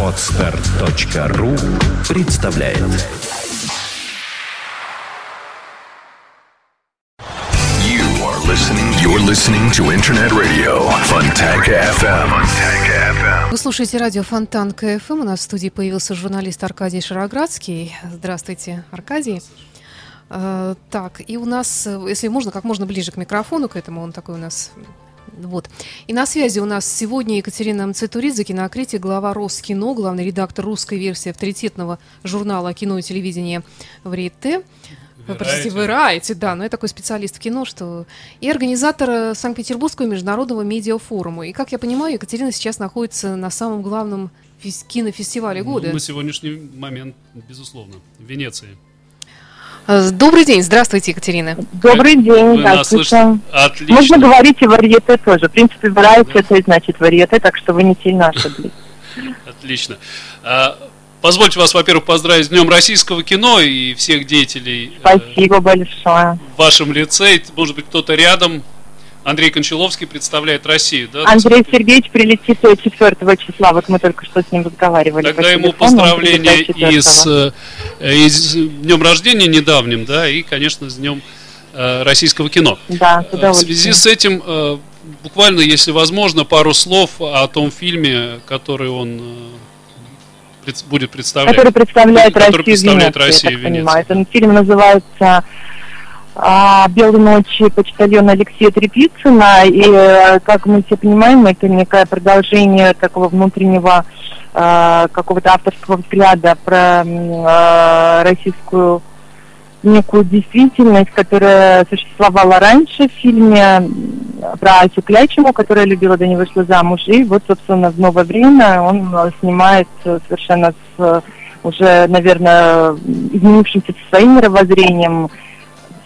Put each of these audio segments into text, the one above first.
Отстар.ру представляет You are listening. You're listening to Internet Radio Fontanka FM. Fontanka FM. Вы слушаете радио Фонтан КФМ. У нас в студии появился журналист Аркадий Шароградский. Здравствуйте, Аркадий. Э, Так, и у нас, э, если можно, как можно ближе к микрофону, к этому он такой у нас вот. И на связи у нас сегодня Екатерина Мцетуридзе, кинокритик, глава Роскино, главный редактор русской версии авторитетного журнала «Кино и телевидение» Врите. Вы, Простите, Variety, да, но я такой специалист в кино, что... И организатор э, Санкт-Петербургского международного медиафорума. И, как я понимаю, Екатерина сейчас находится на самом главном фес- кинофестивале года. Ну, на сегодняшний момент, безусловно, в Венеции. Э, Добрый день, здравствуйте, Екатерина. Добрый день, здравствуйте. Отлично. Можно говорить и варьете тоже. В принципе, варьете, это и значит варьете, так что вы не сильно ошиблись. Отлично. А, Позвольте вас, во-первых, поздравить с Днем российского кино и всех деятелей э, Спасибо большое. в вашем лице. Может быть, кто-то рядом. Андрей Кончаловский представляет Россию, да? Андрей Сергеевич прилетит 4 числа, вот мы только что с ним разговаривали. Тогда по ему телефону, поздравления и с, 4-го. э, и с Днем рождения недавним, да, и, конечно, с Днем э, российского кино. Да, Э, В связи с этим, буквально, если возможно, пару слов о том фильме, который он будет представлять. Который представляет Который Россию представляет в Венеции, Россию я так Венеции. понимаю. Этот фильм называется а, «Белые ночи» почтальона Алексея Трепицына. И, э, как мы все понимаем, это некое продолжение такого внутреннего э, какого-то авторского взгляда про э, российскую некую действительность, которая существовала раньше в фильме про Асю Клячему, которая любила, да не вышла замуж. И вот, собственно, в новое время он снимает совершенно с уже, наверное, изменившимся своим мировоззрением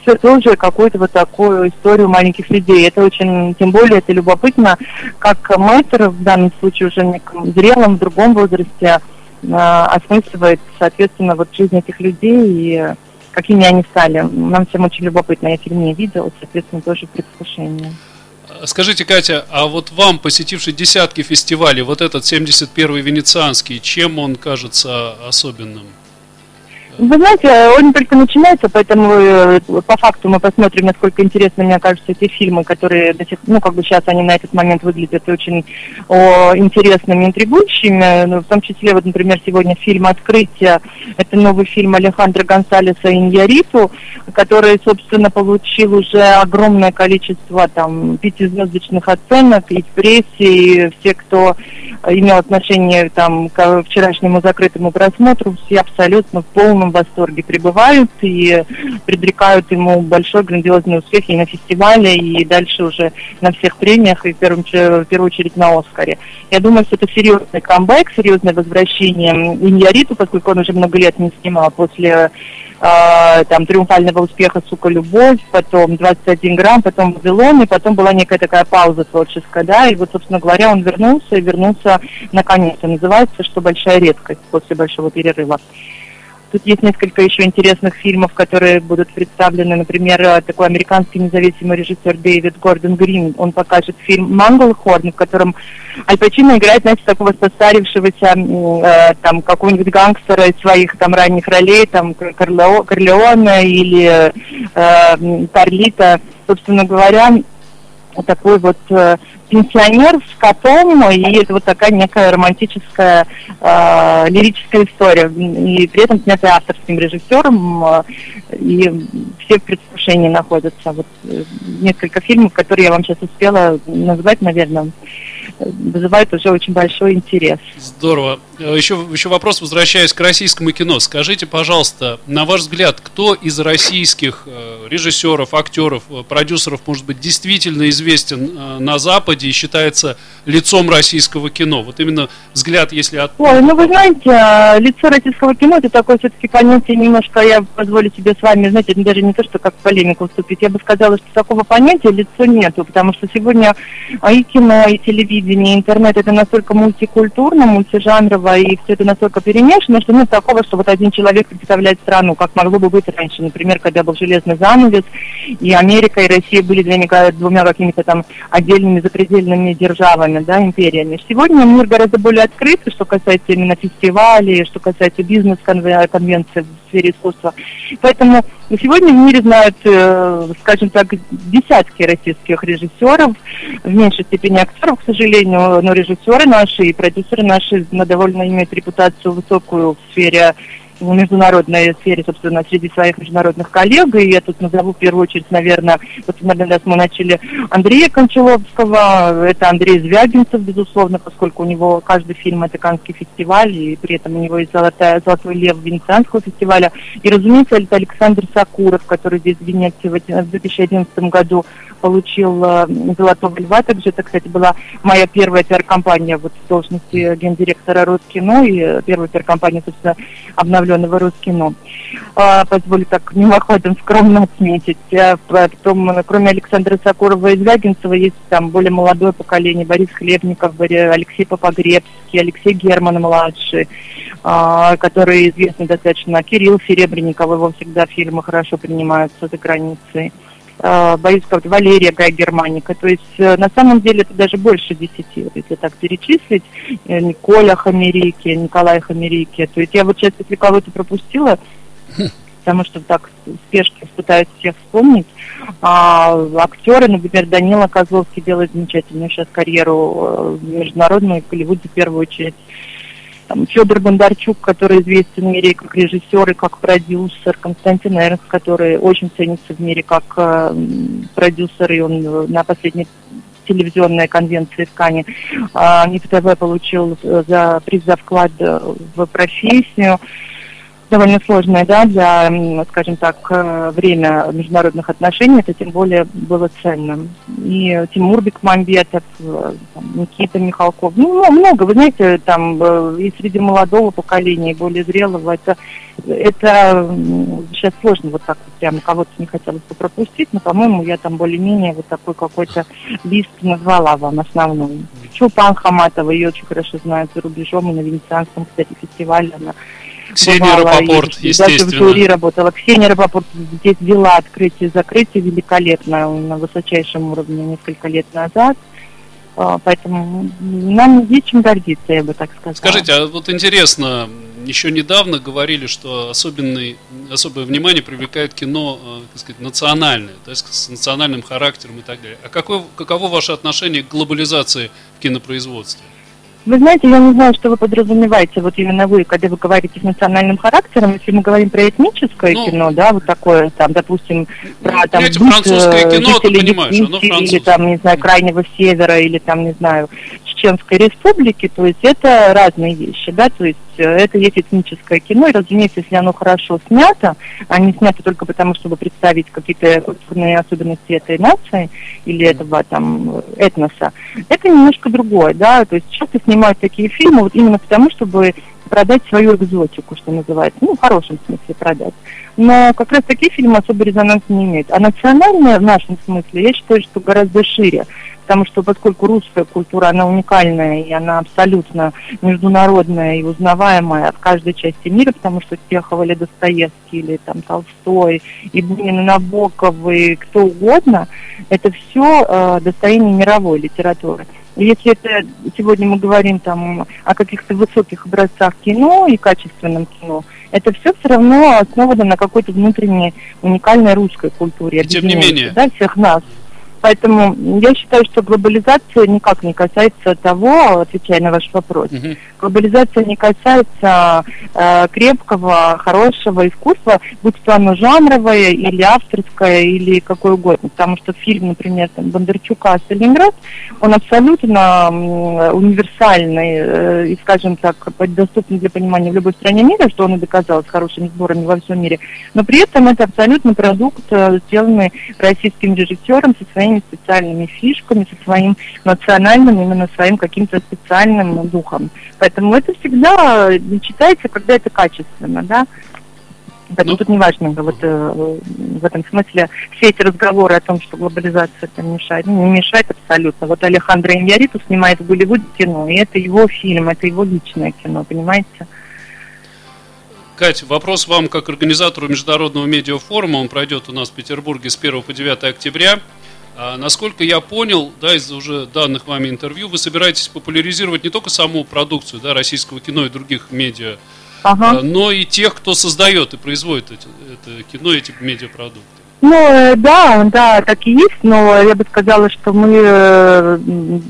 все тоже какую-то вот такую историю маленьких людей. Это очень, тем более, это любопытно, как мэтр в данном случае уже в неком зрелом, в другом возрасте э, осмысливает, соответственно, вот жизнь этих людей и какими они стали. Нам всем очень любопытно. Я фильм не видела, соответственно, тоже предвкушение. Скажите, Катя, а вот вам, посетивший десятки фестивалей, вот этот 71-й венецианский, чем он кажется особенным? Вы знаете, он только начинается, поэтому э, по факту мы посмотрим, насколько интересны, мне кажется, эти фильмы, которые до сих ну, как бы сейчас они на этот момент выглядят очень о, интересными, интригующими. Ну, в том числе, вот, например, сегодня фильм «Открытие». Это новый фильм Алехандро Гонсалеса «Иньяриту», который, собственно, получил уже огромное количество там пятизвездочных оценок и в прессе, и все, кто имел отношение там, к вчерашнему закрытому просмотру, все абсолютно в полном восторге пребывают и предрекают ему большой грандиозный успех и на фестивале, и дальше уже на всех премиях, и в, первом, ч- в первую очередь на Оскаре. Я думаю, что это серьезный камбэк, серьезное возвращение Иньяриту, поскольку он уже много лет не снимал после э, там триумфального успеха «Сука, любовь», потом «21 грамм», потом «Вавилон», и потом была некая такая пауза творческая, да, и вот, собственно говоря, он вернулся, и вернулся наконец-то. Называется «Что большая редкость» после большого перерыва. Тут есть несколько еще интересных фильмов, которые будут представлены. Например, э, такой американский независимый режиссер Дэвид Гордон Грин. Он покажет фильм «Манглхорн», в котором Аль Пачино играет, знаете, такого состарившегося э, там какого-нибудь гангстера из своих там ранних ролей, там Корлеона или э, м, Карлита. Собственно говоря, такой вот э, пенсионер с котом, и это вот такая некая романтическая э, лирическая история. И при этом снятая авторским режиссером, э, и все в предвкушении находятся. Вот э, несколько фильмов, которые я вам сейчас успела назвать, наверное, вызывают уже очень большой интерес. Здорово. Э, Еще, еще вопрос, возвращаясь к российскому кино. Скажите, пожалуйста, на ваш взгляд, кто из российских э, режиссеров, актеров, э, продюсеров, может быть, действительно известен на Западе и считается лицом российского кино? Вот именно взгляд, если от... Ой, ну вы знаете, э, лицо российского кино это такое все-таки понятие немножко, я позволю себе с вами, знаете, это даже не то, что как в полемику вступить, я бы сказала, что такого понятия лицо нету, потому что сегодня а, и кино, и телевидение, интернет это настолько мультикультурно, мультижанрово, и все это настолько перемешано, что нет такого, что вот один человек представляет страну, как могло бы быть раньше, например, когда был железный занавес, и Америка, и Россия были для меня двумя какими-то там отдельными запретными отдельными державами, да, империями. Сегодня мир гораздо более открытый, что касается именно фестивалей, что касается бизнес-конвенций в сфере искусства. Поэтому сегодня в мире знают, э, скажем так, десятки российских режиссеров, в меньшей степени актеров, к сожалению, но режиссеры наши и продюсеры наши довольно имеют репутацию высокую в сфере в международной сфере, собственно, среди своих международных коллег. И я тут назову в первую очередь, наверное, вот, наверное, мы начали Андрея Кончаловского, это Андрей Звягинцев, безусловно, поскольку у него каждый фильм это Каннский фестиваль, и при этом у него есть золотая, золотой лев Венецианского фестиваля. И, разумеется, это Александр Сакуров, который здесь в Венеции в 2011 году получил э, Золотого Льва. Также это, кстати, была моя первая пиар-компания вот в должности гендиректора Роскино и первая пиар-компания, собственно, обновленного Роскино. А, позволю так мимоходом скромно отметить. А, потом, кроме Александра Сокурова и Звягинцева, есть там более молодое поколение. Борис Хлебников, Алексей Попогребский, Алексей Герман-младший, а, которые известны достаточно. Кирилл Серебренников, его всегда фильмы хорошо принимаются за границей. Э, боюсь Валерия Гай Германика. То есть э, на самом деле это даже больше десяти, если так перечислить. Э, Николя Хамерики, Николай Хамерики. То есть я вот сейчас, если кого-то пропустила, потому что так в спешке пытаюсь всех вспомнить. А, актеры, например, Данила Козловский делает замечательную сейчас карьеру международную в Голливуде в первую очередь там, Федор Бондарчук, который известен в мире как режиссер и как продюсер, Константин Эрнст, который очень ценится в мире как э, продюсер, и он на последней телевизионной конвенции в Кане э, НИП-ТВ получил за приз за вклад в профессию довольно сложное, да, для, скажем так, э, время международных отношений, это тем более было ценным. И Тимур Бекмамбетов, э, Никита Михалков, ну, много, вы знаете, там э, и среди молодого поколения, и более зрелого, это, это сейчас сложно вот так вот прямо кого-то не хотелось бы пропустить, но, по-моему, я там более-менее вот такой какой-то лист назвала вам основной. Чупан Хаматова, ее очень хорошо знают за рубежом, и на Венецианском, кстати, фестивале. Она Ксения Рапопорт, и, естественно. Даже в жюри работала. Ксения Рапопорт здесь вела открытие закрытие великолепно на высочайшем уровне несколько лет назад. А, поэтому нам есть чем гордиться, я бы так сказала. Скажите, а вот интересно, еще недавно говорили, что особенный, особое внимание привлекает кино, э, так сказать, национальное, то есть с национальным характером и так далее. А какое, каково ваше отношение к глобализации в кинопроизводстве? Вы знаете, я не знаю, что вы подразумеваете, вот именно вы, когда вы говорите с национальным характером, если мы говорим про этническое ну, кино, да, вот такое, там, допустим, про ну, там, быт, французское э, кино, ты понимаешь, оно Или там, не знаю, Крайнего Севера, или там, не знаю, Чеченской Республики, то есть это разные вещи, да, то есть э, это есть этническое кино, и, разумеется, если оно хорошо снято, а не снято только потому, чтобы представить какие-то культурные особенности этой нации или этого там этноса, это немножко другое, да, то есть часто снимают такие фильмы вот именно потому, чтобы продать свою экзотику, что называется, ну, в хорошем смысле продать. Но как раз такие фильмы особо резонанса не имеют. А национальное в нашем смысле, я считаю, что гораздо шире потому что поскольку русская культура, она уникальная, и она абсолютно международная и узнаваемая в каждой части мира, потому что Чехов или Достоевский, или там Толстой, и Бунин, и Набоков, и кто угодно, это все э, достояние мировой литературы. И если это сегодня мы говорим там о каких-то высоких образцах кино и качественном кино, это все все равно основано на какой-то внутренней уникальной русской культуре. Тем не менее. Да, всех нас. Поэтому я считаю, что глобализация никак не касается того, отвечая на ваш вопрос, угу. глобализация не касается э, крепкого, хорошего искусства, будь то оно жанровое или авторское, или какое угодно. Потому что фильм, например, там, Бондарчука «Сталинград», он абсолютно универсальный э, и, скажем так, доступный для понимания в любой стране мира, что он и доказал с хорошими сборами во всем мире. Но при этом это абсолютно продукт, э, сделанный российским режиссером со своими своими специальными фишками, со своим национальным, именно своим каким-то специальным духом. Поэтому это всегда читается, когда это качественно, да. Поэтому ну, тут не важно, вот э, в этом смысле все эти разговоры о том, что глобализация это мешает, ну, не мешает абсолютно. Вот Алехандро Иньяриту снимает в Голливуде кино, и это его фильм, это его личное кино, понимаете? Кать, вопрос вам как организатору международного медиафорума. Он пройдет у нас в Петербурге с 1 по 9 октября. А, насколько я понял, да, из уже данных вами интервью, вы собираетесь популяризировать не только саму продукцию да, российского кино и других медиа, ага. А, но и тех, кто создает и производит эти, это кино, эти медиапродукты. Ну, э, да, да, так и есть, но я бы сказала, что мы э,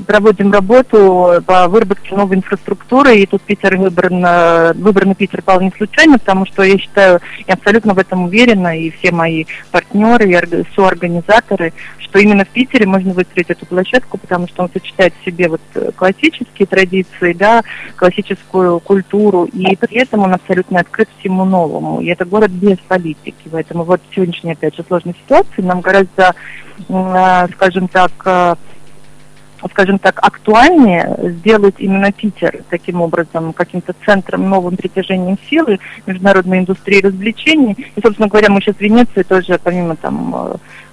проводим работу по выработке новой инфраструктуры, и тут Питер выбран, э, выбран Питер вполне не случайно, потому что я считаю, я абсолютно в этом уверена, и все мои партнеры, и соорганизаторы, что именно в Питере можно выстроить эту площадку, потому что он сочетает в себе вот классические традиции, да, классическую культуру, и при этом он абсолютно открыт всему новому. И это город без политики, поэтому вот сегодняшний, опять же, сложной ситуации нам гораздо, э, скажем так, э, скажем так, актуальнее сделать именно Питер таким образом каким-то центром, новым притяжением силы международной индустрии развлечений. И, собственно говоря, мы сейчас в Венеции тоже, помимо там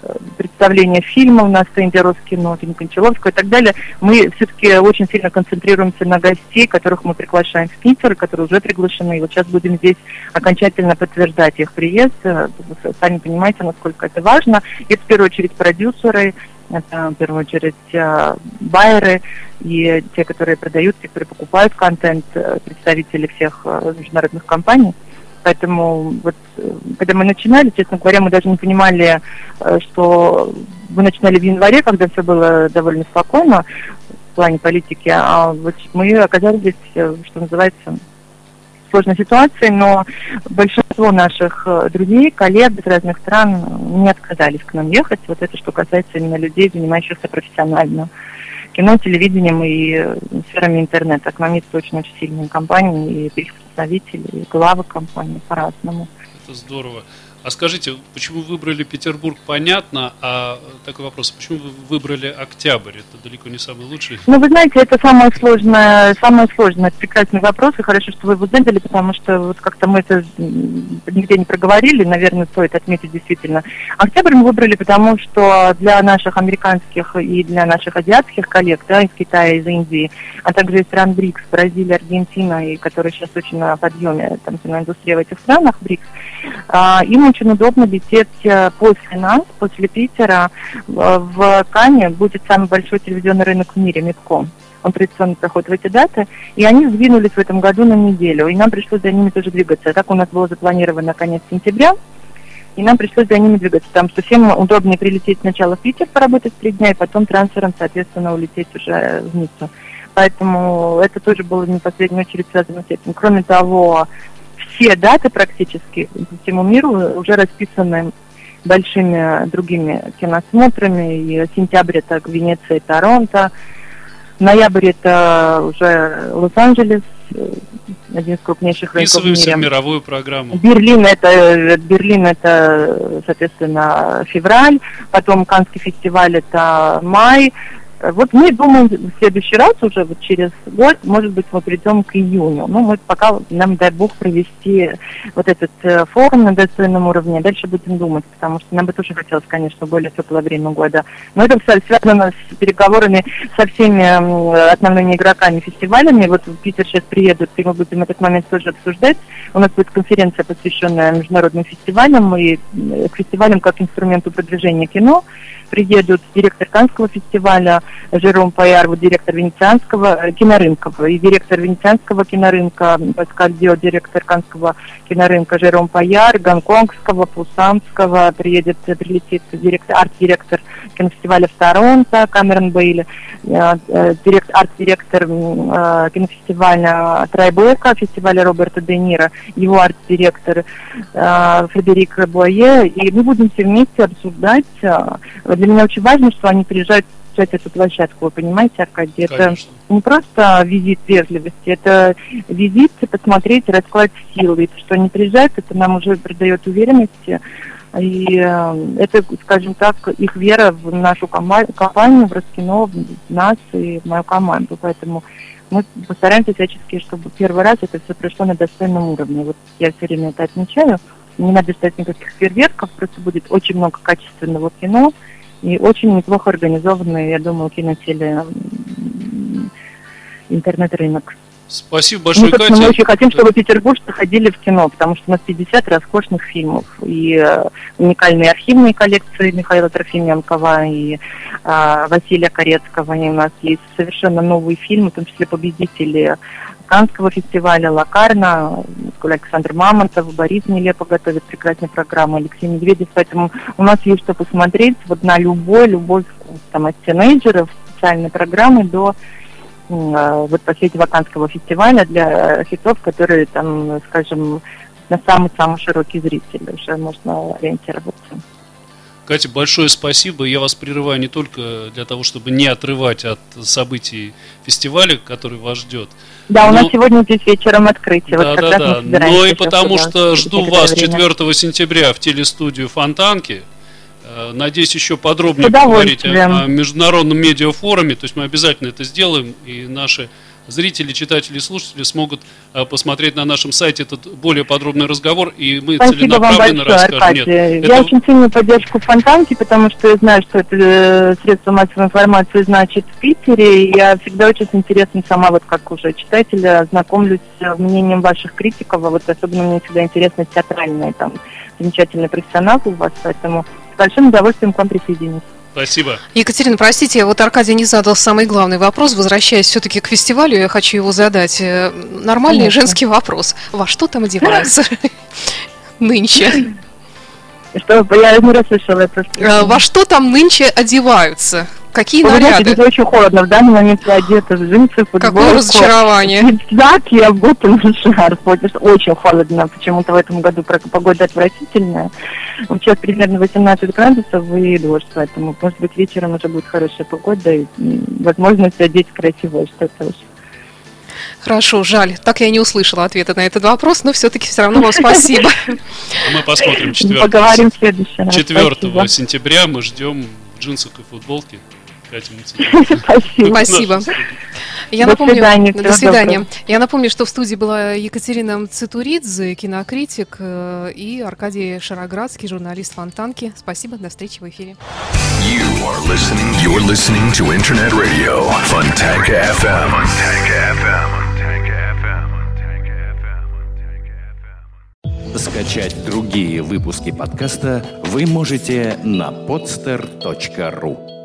э, представления фильмов на стенде Роскино, фильм Кончаловского и так далее, мы все-таки очень сильно концентрируемся на гостей, которых мы приглашаем в Питер, которые уже приглашены. И вот сейчас будем здесь окончательно подтверждать их приезд. Вы сами понимаете, насколько это важно. И в первую очередь продюсеры, это в первую очередь э, байеры и те, которые продают, те, которые покупают контент, э, представители всех э, международных компаний. Поэтому вот когда мы начинали, честно говоря, мы даже не понимали, что мы начинали в январе, когда все было довольно спокойно в плане политики, а вот мы оказались, что называется, сложной ситуации, но большинство наших э, друзей, коллег из разных стран не отказались к нам ехать. Вот это что касается именно людей, занимающихся профессионально кино, телевидением и э, сферами интернета. К нам есть очень-очень сильные компании, и их представители, и главы компании по-разному. Это здорово. А скажите, почему выбрали Петербург, понятно, а такой вопрос, почему вы выбрали Октябрь? Это далеко не самый лучший. Ну, вы знаете, это самое сложное, самое сложное, прекрасный вопрос, и хорошо, что вы его задали, потому что вот как-то мы это нигде не проговорили, наверное, стоит отметить действительно. Октябрь мы выбрали, потому что для наших американских и для наших азиатских коллег, да, из Китая, из Индии, а также из стран БРИКС, Бразилия, Аргентина, и которые сейчас очень на подъеме, там, индустрия в этих странах БРИКС, а, им очень удобно лететь э, после нас, после Питера. Э, в Кане будет самый большой телевизионный рынок в мире, Мидком. Он традиционно проходит в эти даты. И они сдвинулись в этом году на неделю. И нам пришлось за ними тоже двигаться. Так у нас было запланировано конец сентября. И нам пришлось за ними двигаться, потому что всем удобнее прилететь сначала в Питер, поработать три дня, и потом трансфером, соответственно, улететь уже в Ниццу. Поэтому это тоже было не в последнюю очередь связано с этим. Кроме того, все даты практически по всему миру уже расписаны большими другими киносмотрами. И сентябрь это Венеция и Торонто. Ноябрь это уже Лос-Анджелес, один из крупнейших рынков в мире. в мировую программу. Берлин это, Берлин это, соответственно, февраль, потом Канский фестиваль это май, Э, вот мы думаем в следующий раз уже вот через год, может быть, мы придем к июню. Ну, мы пока нам, дай бог, провести вот этот э, форум на достойном уровне, дальше будем думать, потому что нам бы тоже хотелось, конечно, более теплое время года. Но это связано с переговорами со всеми основными игроками фестивалями. Вот в Питер сейчас приедут, и мы будем этот момент тоже обсуждать. У нас будет конференция, посвященная международным фестивалям и э, фестивалям как инструменту продвижения кино приедут директор Канского фестиваля Жером Паяр, вот директор Венецианского э, кинорынка, и директор Венецианского кинорынка Паскаль Дио, директор Канского кинорынка Жером Паяр, Гонконгского, Пусанского, приедет, прилетит директор, арт-директор кинофестиваля в Торонто, Камерон Бейли, э, э, директ, арт-директор кинофестиваля Трайбека, фестиваля Роберта Де Ниро, его арт-директор Фредерик Буае, и мы будем все вместе обсуждать для меня очень важно, что они приезжают изучать эту площадку, вы понимаете, Аркадий? Это не просто визит вежливости, это визит посмотреть расклад сил. И что они приезжают, это нам уже придает уверенности. И э, это, скажем так, их вера в нашу компанию, в Роскино, в нас и в мою команду. Поэтому мы постараемся всячески, чтобы первый раз это все прошло на достойном уровне. Вот я все время это отмечаю. Не надо ждать никаких фейерверков, просто будет очень много качественного кино, и очень неплохо организованный, я думаю, кинотеле интернет-рынок. Спасибо большое, мы, Катя. Мы очень хотим, чтобы петербуржцы ходили в кино, потому что у нас 50 роскошных фильмов. И э, уникальные архивные коллекции Михаила Трофименкова и э, Василия Корецкого. И у нас есть совершенно новые фильмы, в том числе победители Канского фестиваля Лакарна, Александр Мамонтов, Борис Нелепо готовит прекрасные программы, Алексей Медведев. Поэтому у нас есть что посмотреть вот на любой, любой там, от тинейджеров, специальной программы до Э, вот последнего Канского фестиваля для хитов, которые там, скажем, на самый-самый широкий зритель уже можно ориентироваться. Катя, большое спасибо. Я вас прерываю не только для того, чтобы не отрывать от событий фестиваля, который вас ждет. Да, но... у нас сегодня здесь вечером открытие. Да, вот да, да. Но и потому что жду вас время. 4 сентября в телестудию Фонтанки. Э, надеюсь, еще подробнее поговорить о, о международном медиафоруме. То есть мы обязательно это сделаем, и наши зрители, читатели, слушатели смогут а, посмотреть на нашем сайте этот более подробный разговор, и мы Спасибо целенаправленно вам большое, расскажем. Нет, я это... очень ценю поддержку Фонтанки, потому что я знаю, что это э, средство массовой информации значит в Питере. И я всегда очень интересно сама, вот как уже читателя, знакомлюсь с мнением ваших критиков, а вот особенно мне всегда интересно театральные, там, замечательный профессионал у вас, поэтому с большим удовольствием к вам присоединюсь. Спасибо. Екатерина, простите, вот Аркадий не задал самый главный вопрос. Возвращаясь все-таки к фестивалю, я хочу его задать. Э, нормальный Конечно. женский вопрос. Во что там одеваются нынче? Что, я не расслышала это. Э, во что там нынче одеваются? Какие Вы наряды? Знаете, это очень холодно. В данный момент я одета в джинсы, футболку. Какое разочарование. Пиджак и обутый шар. Очень холодно. Почему-то в этом году погода отвратительная. Сейчас примерно 18 градусов и дождь. Поэтому, может быть, вечером уже будет хорошая погода и возможность одеть красивое что-то. Хорошо, жаль. Так я не услышала ответа на этот вопрос, но все-таки все равно вам спасибо. Мы посмотрим 4, Поговорим в следующий раз. 4 сентября. Мы ждем в джинсах и футболке. Спасибо. Спасибо. Я до напомню, свидания. До свидания. Я напомню, что в студии была Екатерина Цитуридзе, кинокритик, э, и Аркадий Шароградский, журналист Фонтанки. Спасибо, до встречи в эфире. You are listening, you're listening to Internet Radio, Fontanka FM. Fontanka FM. Скачать другие выпуски подкаста вы можете на podster.ru